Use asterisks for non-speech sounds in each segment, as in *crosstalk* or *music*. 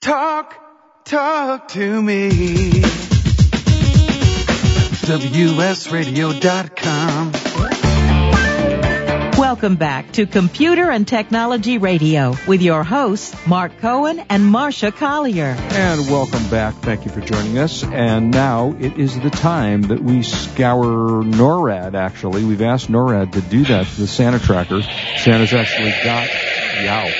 Talk, talk to me. WSRadio.com. Welcome back to Computer and Technology Radio with your hosts, Mark Cohen and Marsha Collier. And welcome back. Thank you for joining us. And now it is the time that we scour NORAD, actually. We've asked NORAD to do that, the Santa tracker. Santa's actually got, yow.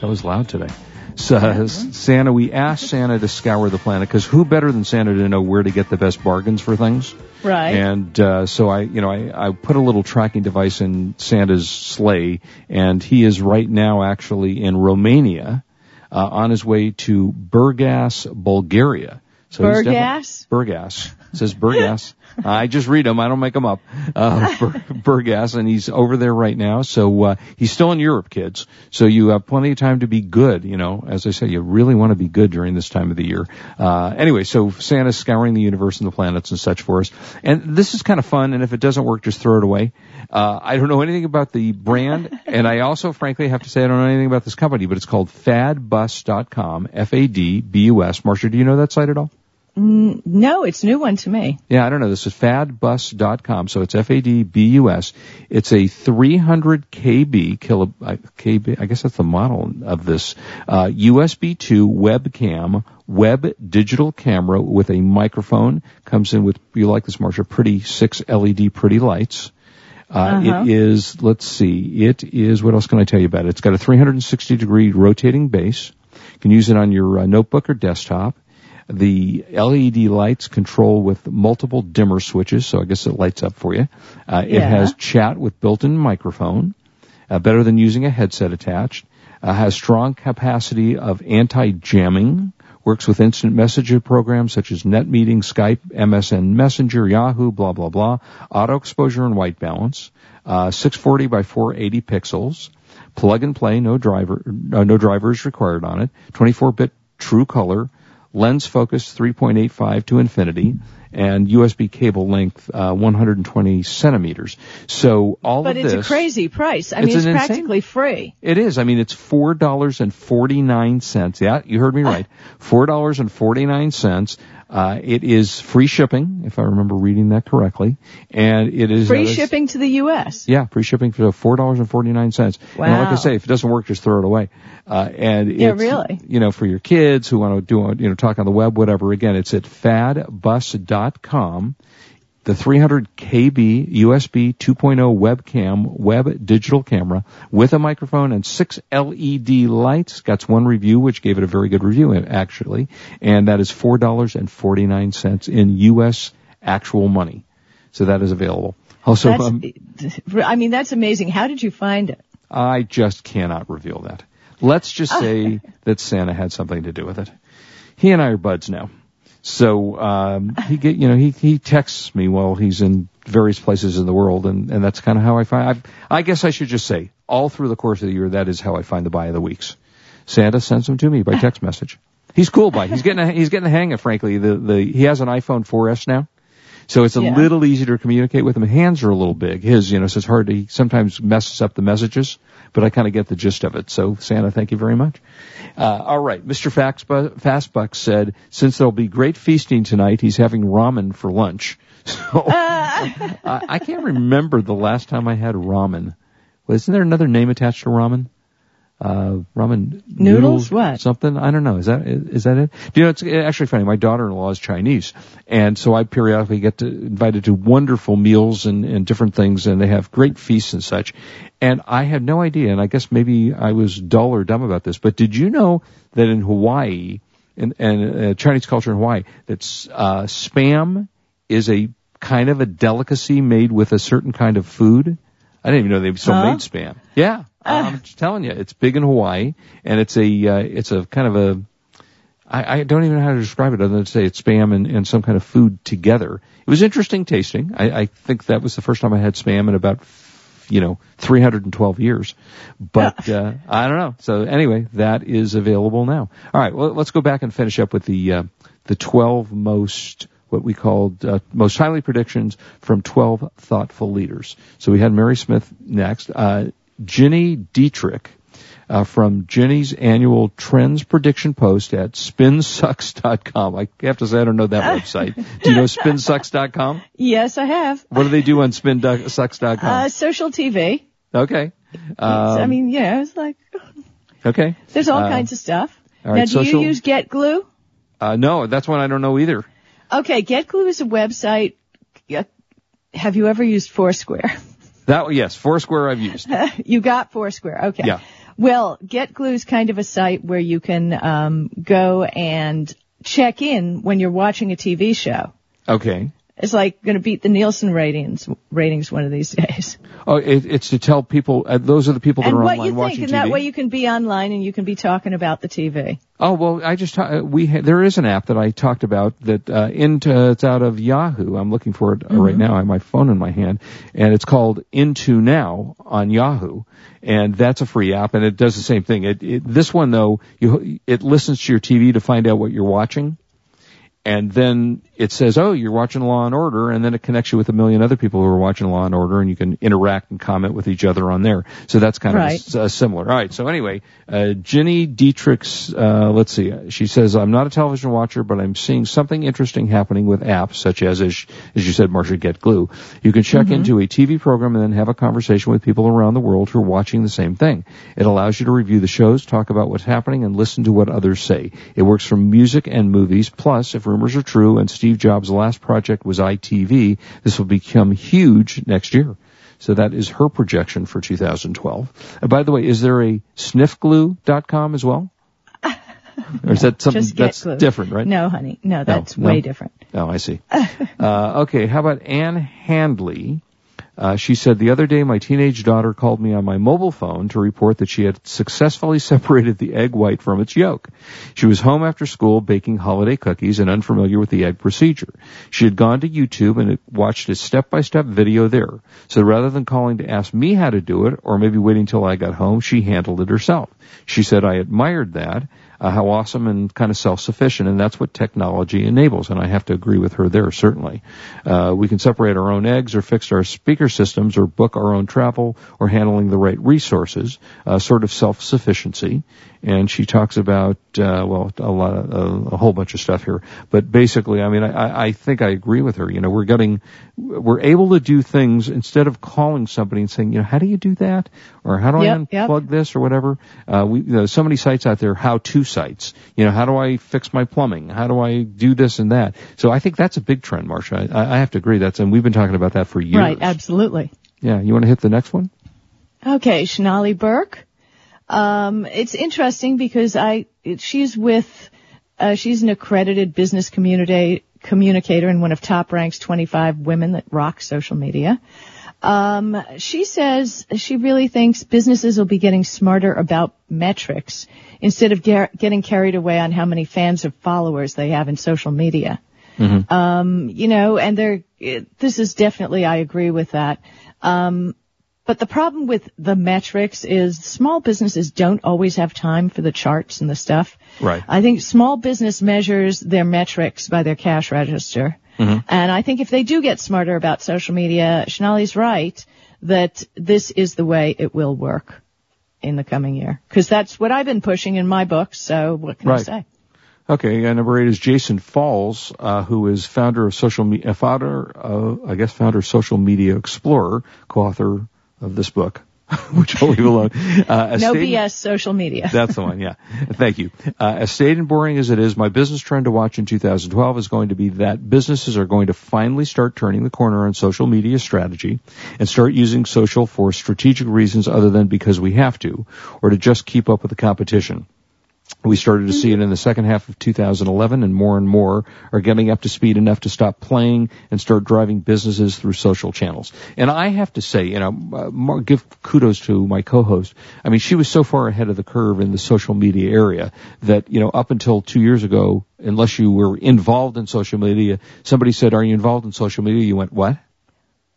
That was loud today. So, Santa, we asked Santa to scour the planet because who better than Santa to know where to get the best bargains for things? Right. And uh, so I, you know, I, I put a little tracking device in Santa's sleigh, and he is right now actually in Romania, uh, on his way to Burgas, Bulgaria. So Burgas? Burgas. It says Burgas. *laughs* *laughs* I just read them. I don't make them up. Uh, *laughs* Bur- Burgas, and he's over there right now. So uh, he's still in Europe, kids. So you have plenty of time to be good. You know, as I say, you really want to be good during this time of the year. Uh, anyway, so Santa's scouring the universe and the planets and such for us. And this is kind of fun. And if it doesn't work, just throw it away. Uh, I don't know anything about the brand, *laughs* and I also, frankly, have to say I don't know anything about this company. But it's called FadBus.com. F-A-D-B-U-S. Marsha, do you know that site at all? No, it's a new one to me. Yeah, I don't know. This is fadbus.com. So it's F-A-D-B-U-S. It's a 300 KB, kilo, uh, KB, I guess that's the model of this, uh, USB 2 webcam, web digital camera with a microphone. Comes in with, you like this, Marsha, pretty six LED pretty lights. Uh, Uh-huh. It is, let's see, it is, what else can I tell you about it? It's got a 360 degree rotating base. You can use it on your uh, notebook or desktop. The LED lights control with multiple dimmer switches, so I guess it lights up for you. Uh, it has chat with built-in microphone, uh, better than using a headset attached. Uh, has strong capacity of anti-jamming. Works with instant messaging programs such as NetMeeting, Skype, MSN Messenger, Yahoo, blah blah blah. Auto exposure and white balance. Uh, 640 by 480 pixels. Plug and play, no driver, uh, no drivers required on it. 24-bit true color lens focus 3.85 to infinity, and USB cable length uh, 120 centimeters. So all But of it's a crazy price. I mean, it's an insane- practically free. it is. I mean, it's four dollars and forty nine cents. Yeah, you heard me right. Four dollars and forty nine cents. Uh, it is free shipping, if I remember reading that correctly, and it is Free shipping to the U.S. yeah, free shipping for four dollars and forty nine cents. And like I say, if it doesn't work, just throw it away. Uh, and Yeah, really. You know, for your kids who want to do you know talk on the web, whatever. Again, it's at fadbus.com. The 300 KB USB 2.0 webcam web digital camera with a microphone and six LED lights. Got one review which gave it a very good review actually, and that is four dollars and forty nine cents in U.S. actual money. So that is available. Also, um, I mean, that's amazing. How did you find it? I just cannot reveal that. Let's just say that Santa had something to do with it. He and I are buds now. So um he get you know he he texts me while he's in various places in the world and and that's kind of how I find I I guess I should just say all through the course of the year that is how I find the buy of the weeks. Santa sends them to me by text message. He's cool by. He's getting a, he's getting the hang of frankly the the he has an iPhone 4S now. So it's a Yeah. little easier to communicate with him. Hands are a little big. His, you know, so it's hard to, he sometimes messes up the messages, but I kind of get the gist of it. So Santa, thank you very much. Uh, all right. Mr. Faxbu- Fastbuck said, since there'll be great feasting tonight, he's having ramen for lunch. *laughs* So I, I can't remember the last time I had ramen. Well, isn't there another name attached to ramen? Uh, ramen Noodles? What? Something? I don't know. Is that is that it? Do you know? It's actually funny. My daughter-in-law is Chinese, and so I periodically get to, invited to wonderful meals and, and different things, and they have great feasts and such. And I had no idea, and I guess maybe I was dull or dumb about this, but did you know that in Hawaii, and, and uh, Chinese culture in Hawaii, that uh, spam is a kind of a delicacy made with a certain kind of food? I didn't even know they still Huh? made spam. Yeah, I'm just telling you, it's big in Hawaii, and it's a uh, it's a kind of a I, I don't even know how to describe it other than to say it's spam and, and some kind of food together. It was interesting tasting. I, I think that was the first time I had spam in about you know 312 years, but *laughs* uh, I don't know. So anyway, that is available now. All right, well let's go back and finish up with the uh, the 12 most what we called uh, most timely predictions from 12 thoughtful leaders. So we had Mari Smith next. Uh, Gini Dietrich uh, from Gini's annual trends prediction post at spinsucks.com. I have to say I don't know that *laughs* website. Do you know spinsucks.com? Yes, I have. What do they do on spinsucks.com? Uh, social TV. okay. I Um, mean, yeah, it's like okay. there's all Uh, kinds of stuff. right, now, do social- you use Get Glue? Uh, no, that's one I don't know either. Okay, GetGlue is a website. Have you ever used Foursquare? *laughs* That yes, Foursquare I've used. *laughs* you got Foursquare. Okay. Yeah. Well, GetGlue is kind of a site where you can um, go and check in when you're watching a TV show. Okay. It's like going to beat the Nielsen ratings ratings one of these *laughs* days. Oh, it, it's to tell people. Uh, those are the people that and are what online you think, and TV. that way you can be online and you can be talking about the TV. Oh well, I just ta- we ha- there is an app that I talked about that uh, into it's out of Yahoo. I'm looking for it uh, right now. I have my phone in my hand, and it's called Into Now on Yahoo, and that's a free app, and it does the same thing. It, it this one though, you it listens to your TV to find out what you're watching. And then it says, "Oh, you're watching Law and Order," and then it connects you with a million other people who are watching Law and Order, and you can interact and comment with each other on there. So that's kind Right. of uh, similar. All right. So anyway, uh, Gini Dietrich's, uh, let's see, she says, I'm not a television watcher, but I'm seeing something interesting happening with apps such as, as, as you said, Marsha, Get Glue. You can check into a TV program and then have a conversation with people around the world who are watching the same thing. It allows you to review the shows, talk about what's happening, and listen to what others say. It works for music and movies. Plus, if rumors are true and Steve Jobs' last project was ITV, this will become huge next year. So that is her projection for 2012. And by the way, is there a sniffglue.com as well? *laughs* Or is that something that's Glue. different, right? No, honey. No, that's no. way different. Oh, I see. uh, okay, how about Ann Handley? Uh, she said, the other day my teenage daughter called me on my mobile phone to report that she had successfully *laughs* separated the egg white from its yolk. She was home after school baking holiday cookies and unfamiliar with the egg procedure. She had gone to YouTube and watched a step-by-step video there. So rather than calling to ask me how to do it, or maybe waiting till I got home, she handled it herself. She said, I admired that, uh, how awesome and kind of self-sufficient, and that's what technology enables, and I have to agree with her there, certainly. Uh, we can separate our own eggs or fix our speaker systems or book our own travel or handling the right resources, uh, sort of self-sufficiency. And she talks about, uh, well, a lot of, uh, a whole bunch of stuff here. But basically, I mean, I, I think I agree with her. You know, we're getting, we're able to do things instead of calling somebody and saying, you know, how do you do that? Or how do Yep, I yep. unplug this or whatever? Uh, we, you know, so many sites out there, how-to sites. You know, how do I fix my plumbing? How do I do this and that? So I think that's a big trend, Marsha. I, I have to agree. That's, and we've been talking about that for years. Right, absolutely. Yeah. You want to hit the next one? Okay, Shonali Burke. Um, it's interesting because I, she's with, uh, she's an accredited business community, communicator and one of top ranks 25 women that rock social media. Um, she says she really thinks businesses will be getting smarter about metrics instead of gar- getting carried away on how many fans or followers they have in social media. Um, you know, and they're, it, this is definitely, I agree with that. Um, but the problem with the metrics is small businesses don't always have time for the charts and the stuff. Right. I think small business measures their metrics by their cash register. Mhm. And I think if they do get smarter about social media, Shonali's right that this is the way it will work in the coming year. Cause that's what I've been pushing in my books. So what can I Right. say? Okay, and number eight is Jason Falls, uh, who is founder of social media, founder, of, I guess founder of Social Media Explorer, co-author of this book, *laughs* which I'll leave alone. Uh, No BS social media. That's the one, yeah. Thank you. Uh, as stated and boring as it is, my business trend to watch in 2012 is going to be that businesses are going to finally start turning the corner on social media strategy and start using social for strategic reasons other than because we have to, or to just keep up with the competition. We started to see it in the second half of 2011 and more and more are getting up to speed enough to stop playing and start driving businesses through social channels. And I have to say, you know, uh, give kudos to my co-host. I mean, she was so far ahead of the curve in the social media area that, you know, up until two years ago, unless you were involved in social media, somebody said, are you involved in social media? You went, what?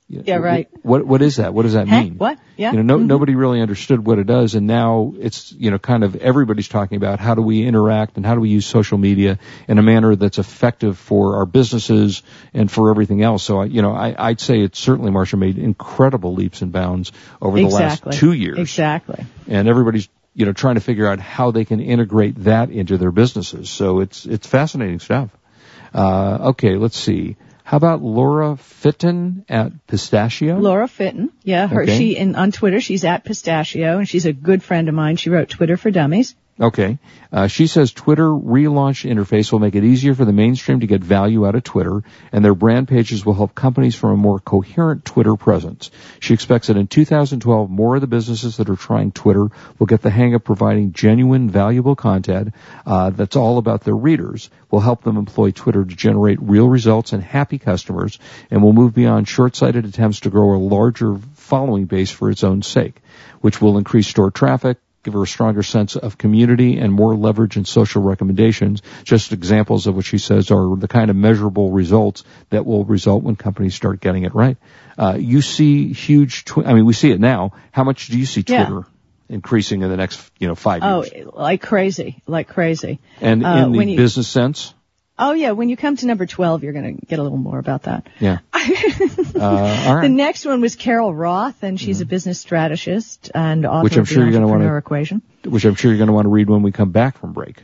Yeah, right. What, what is that? What does that Huh? mean? What? Yeah. You know, no, Mhm. nobody really understood what it does, and now it's you know kind of everybody's talking about how do we interact and how do we use social media in a manner that's effective for our businesses and for everything else. So I, you know, I, I'd say it's certainly Marsha made incredible leaps and bounds over the exactly. last two years, Exactly. and everybody's you know, trying to figure out how they can integrate that into their businesses. So it's it's fascinating stuff. Uh, okay, let's see. How about Laura Fitton at Pistachio? Laura Fitton, yeah, her Okay. she in on Twitter she's at Pistachio and she's a good friend of mine. She wrote Twitter for Dummies. Okay. Uh, she says Twitter relaunch interface will make it easier for the mainstream to get value out of Twitter, and their brand pages will help companies from a more coherent Twitter presence. She expects that in 2012, more of the businesses that are trying Twitter will get the hang of providing genuine, valuable content uh, that's all about their readers, will help them employ Twitter to generate real results and happy customers, and will move beyond short-sighted attempts to grow a larger following base for its own sake, which will increase store traffic, give her a stronger sense of community and more leverage in social recommendations. Just examples of what she says are the kind of measurable results that will result when companies start getting it right. Uh, you see huge, tw- I mean, we see it now. How much do you see Yeah. Twitter increasing in the next, you know, five years? Oh, like crazy, like crazy. And uh, in the you- business sense? Oh yeah, when you come to number 12, you're going to get a little more about that. Yeah. *laughs* uh, The next one was Carol Roth, and she's a business strategist and author Mm-hmm. Which I'm of sure the you're gonna wanna- Equation. Which I'm sure you're going to want to read when we come back from break.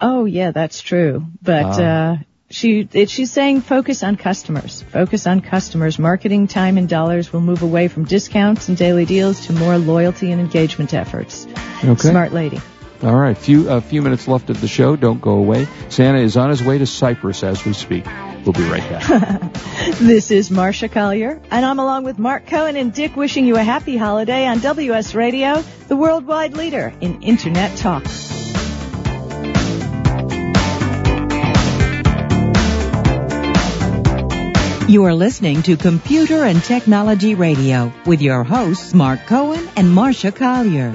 Oh yeah, that's true. But Ah. uh, she it, she's saying focus on customers. Focus on customers. Marketing time and dollars will move away from discounts and daily deals to more loyalty and engagement efforts. Okay. Smart lady. All right, few a few minutes left of the show. Don't go away. Santa is on his way to Cyprus as we speak. We'll be right back. *laughs* This is Marsha Collier, and I'm along with Mark Cohen and Dick wishing you a happy holiday on WS Radio, the worldwide leader in Internet talk. You are listening to Computer and Technology Radio with your hosts Mark Cohen and Marsha Collier.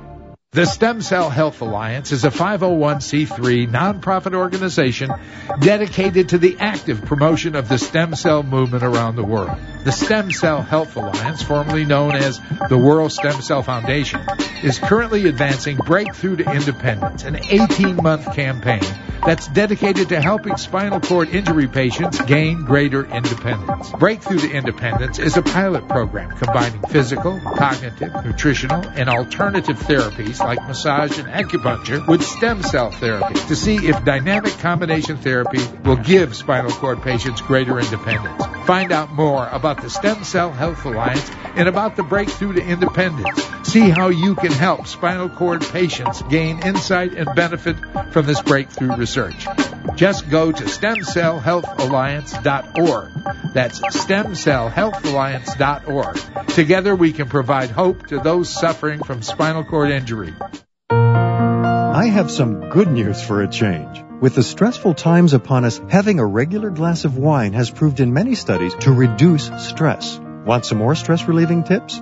The Stem Cell Health Alliance is a 501c3 nonprofit organization dedicated to the active promotion of the stem cell movement around the world. The Stem Cell Health Alliance, formerly known as the World Stem Cell Foundation, is currently advancing Breakthrough to Independence, an 18-month campaign that's dedicated to helping spinal cord injury patients gain greater independence. Breakthrough to Independence is a pilot program combining physical, cognitive, nutritional, and alternative therapies like massage and acupuncture with stem cell therapy to see if dynamic combination therapy will give spinal cord patients greater independence. Find out more about the Stem Cell Health Alliance and about the Breakthrough to Independence. See how you can help spinal cord patients gain insight and benefit from this breakthrough research. Just go to stemcellhealthalliance.org. That's stemcellhealthalliance.org. Together we can provide hope to those suffering from spinal cord injury. I have some good news for a change. With the stressful times upon us, having a regular glass of wine has proved in many studies to reduce stress. Want some more stress relieving tips?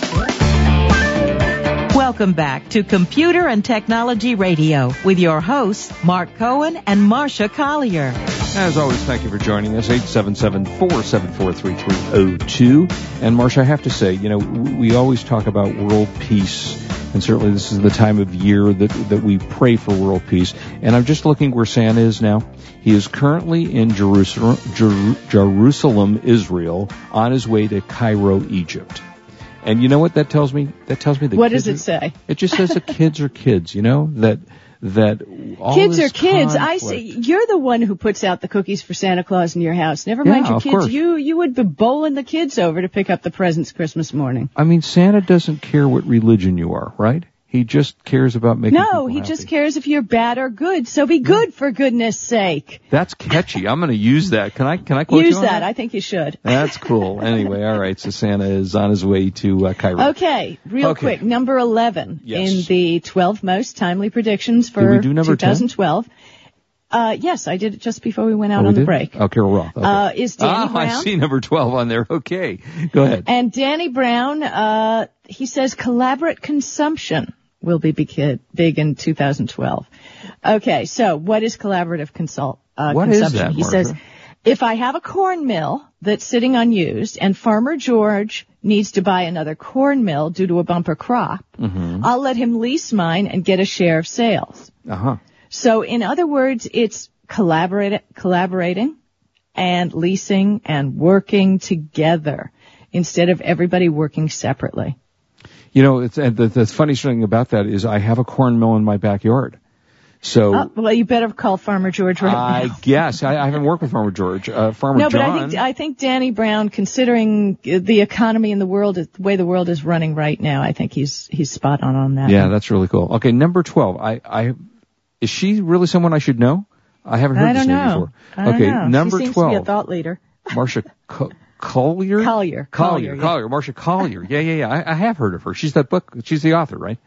Welcome back to Computer and Technology Radio with your hosts, Mark Cohen and Marsha Collier. As always, thank you for joining us, 877-474-3302. And Marsha, I have to say, you know, we always talk about world peace, and certainly this is the time of year that, that we pray for world peace. And I'm just looking where Santa is now. He is currently in Jerusalem, Jer- Jerusalem, Israel, on his way to Cairo, Egypt. And you know what that tells me? That tells me that What does it are- say? It just says the kids are kids, you know, that, that all kids are kids. I see. You're the one who puts out the cookies for Santa Claus in your house. Never mind Yeah, your kids. You you would be bowling the kids over to pick up the presents Christmas morning. I mean, Santa doesn't care what religion you are, right? He just cares about making No, he happy. just cares if you're bad or good. So be good for goodness sake. That's catchy. I'm going to use that. Can I? Can I quote Use you on that. I think you should. That's cool. *laughs* Anyway, all right. So Santa is on his way to uh, Cairo. Okay, real Okay. quick. Number 11 Yes. in the 12 most timely predictions for Did we do number 10? 2012. Uh, yes, I did it just before we went out Oh, we on the did? break. Oh, Carol Roth. Okay. Uh, is Danny ah, Brown? I see number 12 on there. Okay. Go ahead. And Danny Brown, uh, he says collaborate consumption will be big, in 2012. Okay, so what is collaborative consult, uh, What is consumption? that, he Martha? says, if I have a corn mill that's sitting unused and Farmer George needs to buy another corn mill due to a bumper crop, Mm-hmm. I'll let him lease mine and get a share of sales. Uh-huh. So in other words, it's collaborate, collaborating and leasing and working together instead of everybody working separately. You know, it's, and the, the funny thing about that is I have a corn mill in my backyard. So Uh, well, you better call Farmer George right I now. *laughs* guess I, I haven't worked with Farmer George. Uh, Farmer No, but John. I think I think Danny Brown, considering the economy in the world, the way the world is running right now, I think he's he's spot on on that. yeah, that's really cool. Okay, number 12. I, I, is she really someone I should know? I haven't heard I this name know. before. I don't okay, know. number she seems 12. to be a thought leader. Marsha Co- Collier? Collier. Collier. Collier, yeah. Collier. Marsha Collier. Yeah, yeah, yeah. I, I have heard of her. She's that book. She's the author, right?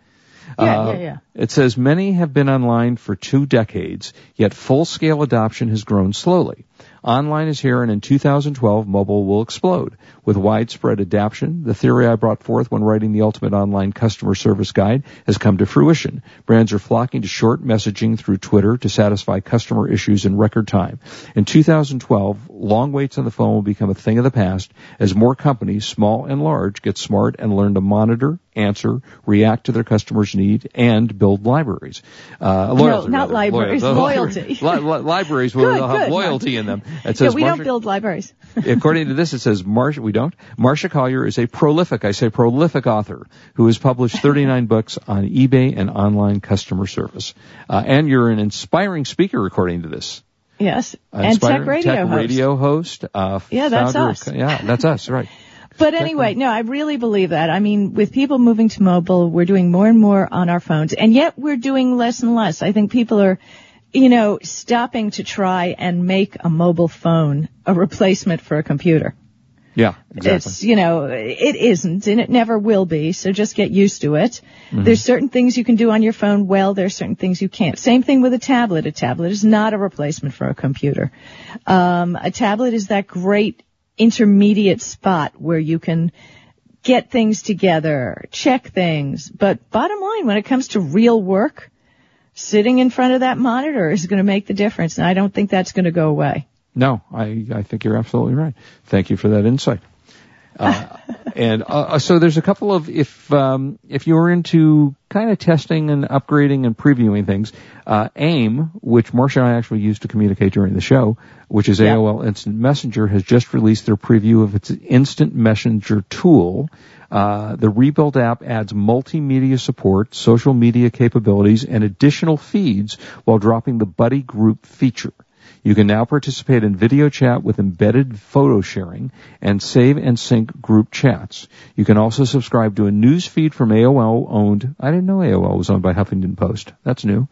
Yeah, Uh, yeah, yeah. It says many have been online for two decades, yet full-scale adoption has grown slowly. Online is here and in 2012 mobile will explode. With widespread adoption, the theory I brought forth when writing the ultimate online customer service guide has come to fruition. Brands are flocking to short messaging through Twitter to satisfy customer issues in record time. In 2012, long waits on the phone will become a thing of the past as more companies, small and large, get smart and learn to monitor, answer, react to their customers' need, and build libraries. Uh, loyalty, not rather. libraries, *laughs* loyalty. Li- li- libraries *laughs* Good, they'll have loyalty in them. It Yeah, we don't build libraries. *laughs* According to this, it says Marsha, we don't. Marsha Collier is a prolific, I say prolific author who has published 39 books on eBay and online customer service. Uh, and you're an inspiring speaker according to this. Yes, and tech radio tech host. radio host. Uh, Yeah, that's us. Of, yeah, that's us, right. But anyway, no, I really believe that. I mean, with people moving to mobile, we're doing more and more on our phones, and yet we're doing less and less. I think people are, you know, stopping to try and make a mobile phone a replacement for a computer. Yeah, exactly. It's, you know, it isn't and it never will be. So just get used to it. Mm-hmm. There's certain things you can do on your phone well. There's certain things you can't. Same thing with a tablet. A tablet is not a replacement for a computer. Um, a tablet is that great intermediate spot where you can get things together, check things. But bottom line, when it comes to real work, sitting in front of that monitor is going to make the difference. And I don't think that's going to go away. No, I, I think you're absolutely right. Thank you for that insight. Uh, and uh, so there's a couple of if um, if you're into kind of testing and upgrading and previewing things, uh, AIM, which Marsha and I actually used to communicate during the show, which is Yeah. AOL Instant Messenger, has just released their preview of its Instant Messenger tool. Uh, the rebuilt app adds multimedia support, social media capabilities, and additional feeds while dropping the buddy group feature. You can now participate in video chat with embedded photo sharing and save and sync group chats. You can also subscribe to a news feed from AOL owned, I didn't know AOL was owned by Huffington Post. That's new.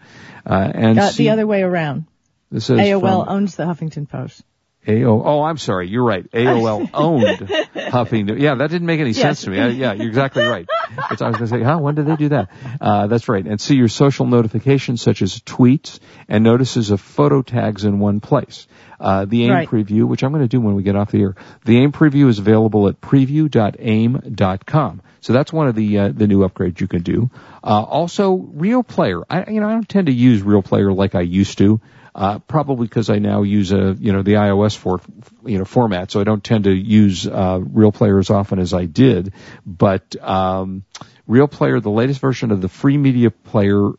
Uh, and Uh, see- the other way around. this is AOL from owns the Huffington Post. AOL. Oh, I'm sorry. You're right. AOL *laughs* owned Huffington. Yeah, that didn't make any sense to me. I, yeah, you're exactly right. It's, I was going to say, huh? When did they do that? Uh, that's right. And see your social notifications such as tweets and notices of photo tags in one place. Uh, the AIM Right. preview, which I'm going to do when we get off the air. The AIM preview is available at preview.aim.com. So that's one of the uh, the new upgrades you can do. Uh, also, Real Player. I you know I don't tend to use Real Player like I used to. Uh, probably because I now use a you know the iOS for you know format, so I don't tend to use uh, Real Player as often as I did. But um, Real Player, the latest version of the free media player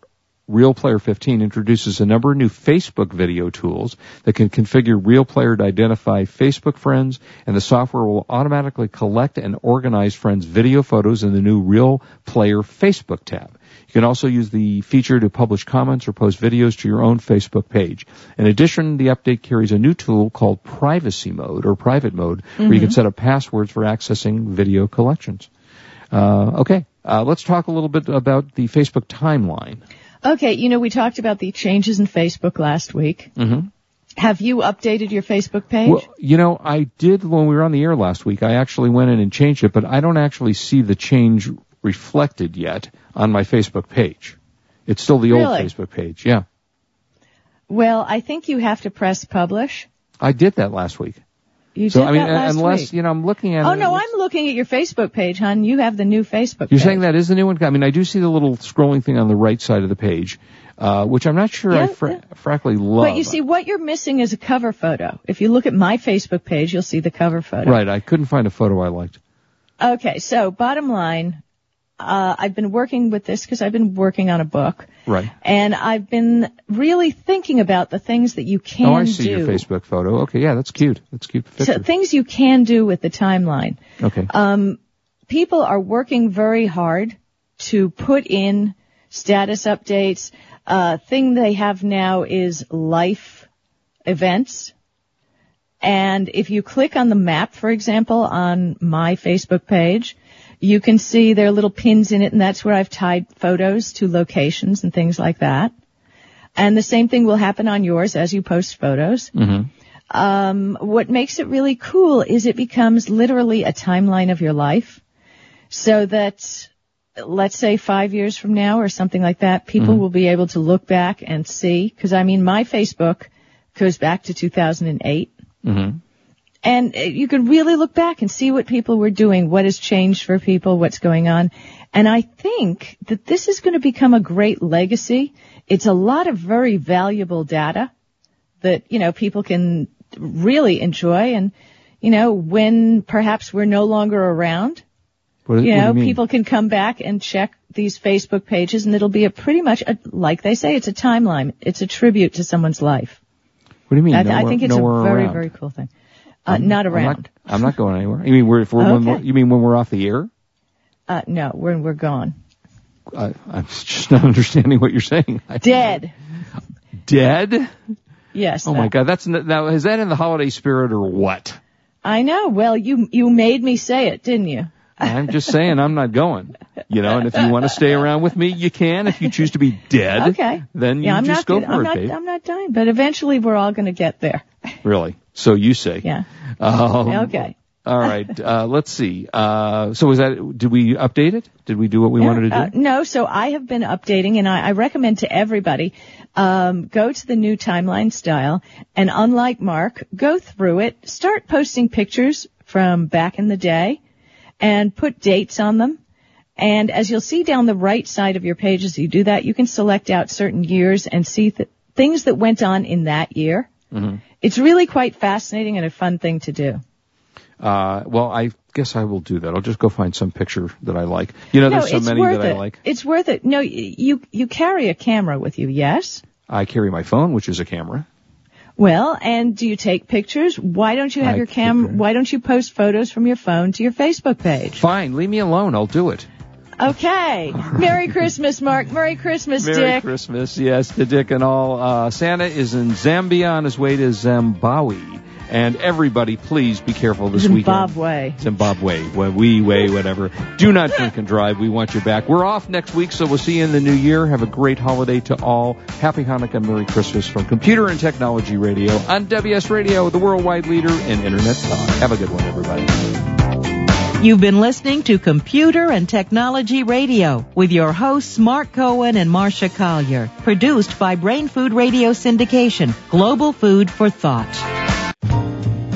Real Player 15 introduces a number of new Facebook video tools that can configure Real Player to identify Facebook friends, and the software will automatically collect and organize friends' video photos in the new Real Player Facebook tab. You can also use the feature to publish comments or post videos to your own Facebook page. In addition, the update carries a new tool called Privacy Mode or Private Mode, where you can set up passwords for accessing video collections. Uh, okay, uh, let's talk a little bit about the Facebook timeline. Okay, you know, we talked about the changes in Facebook last week. Mm-hmm. Have you updated your Facebook page? Well, you know, I did when we were on the air last week. I actually went in and changed it, but I don't actually see the change reflected yet on my Facebook page. It's still the old Facebook page. Yeah. well, I think you have to press publish. I did that last week. You So I mean, unless week. you know, I'm looking at. Oh no, I'm looking at your Facebook page, hon. You have the new Facebook You're page. saying that is the new one? I mean, I do see the little scrolling thing on the right side of the page, uh, which I'm not sure I Yeah, fra- yeah. frankly love. But you see, what you're missing is a cover photo. If you look at my Facebook page, you'll see the cover photo. right? I couldn't find a photo I liked. Okay, so bottom line, uh, I've been working with this because I've been working on a book, Right. and I've been really thinking about the things that you can do. oh, I see do. your Facebook photo. Okay, yeah, that's cute. That's cute picture. So things you can do with the timeline. okay. Um, people are working very hard to put in status updates. Uh, thing they have now is life events. And if you click on the map, for example, on my Facebook page, you can see there are little pins in it and that's where I've tied photos to locations and things like that. And the same thing will happen on yours as you post photos. hmm Um, what makes it really cool is it becomes literally a timeline of your life. So that let's say five years from now or something like that, people will be able to look back and see, cause I mean my Facebook goes back to 2008 hmm and uh, you could really look back and see what people were doing, what has changed for people, what's going on. And I think that this is going to become a great legacy. It's a lot of very valuable data that, you know, people can really enjoy. And, you know, when perhaps we're no longer around, What, you know, you people can come back and check these Facebook pages and it'll be a pretty much, a, like they say, it's a timeline. It's a tribute to someone's life. What do you mean? I, I think it's a very, around? very cool thing. Uh, not I'm around. I'm not going anywhere. You mean we're, if we're when Okay. we're, you mean when we're off the air? Uh, no, we're, we're gone. I, I'm just not *laughs* understanding what you're saying. Dead. Dead? Yes. Oh my God! That's now is that in the holiday spirit or what? I know. Well, you, you made me say it, didn't you? I'm just saying I'm not going. You know, and if you want to stay around with me, you can. If you choose to be dead, Okay. then you yeah, I'm just not, go for I'm it, not, babe. I'm not dying, but eventually we're all going to get there. *laughs* Really? So you say? Yeah. Um, Okay. All right. *laughs* Uh, let's see. Uh, so was that? Did we update it? Did we do what we wanted to Uh, do? no, so I have been updating, and I, I recommend to everybody um, go to the new timeline style, and unlike Mark, go through it, start posting pictures from back in the day, and put dates on them. And as you'll see down the right side of your page, as you do that, you can select out certain years and see th- things that went on in that year. Mm-hmm. It's really quite fascinating and a fun thing to do. Uh, well, I guess I will do that. I'll just go find some picture that I like. You know, no, there's so many that it. I like. It's worth it. No, you you carry a camera with you, yes? I carry my phone, which is a camera. Well, and do you take pictures? Why don't you have I your keep cam? Why don't you post photos from your phone to your Facebook page? Fine, leave me alone. I'll do it. Okay. *laughs* Merry Christmas, Mark. Merry Christmas, Merry Dick. Merry Christmas, yes, to Dick and all. Uh, Santa is in Zambia on his way to Zimbabwe. And everybody, please be careful this weekend. Zimbabwe. Zimbabwe, we way, whatever. Do not drink and drive. We want you back. We're off next week, so we'll see you in the new year. Have a great holiday to all. Happy Hanukkah, Merry Christmas from Computer and Technology Radio on WS Radio, the worldwide leader in Internet talk. Have a good one, everybody. You've been listening to Computer and Technology Radio with your hosts Mark Cohen and Marsha Collier, produced by Brain Food Radio Syndication, global food for thought.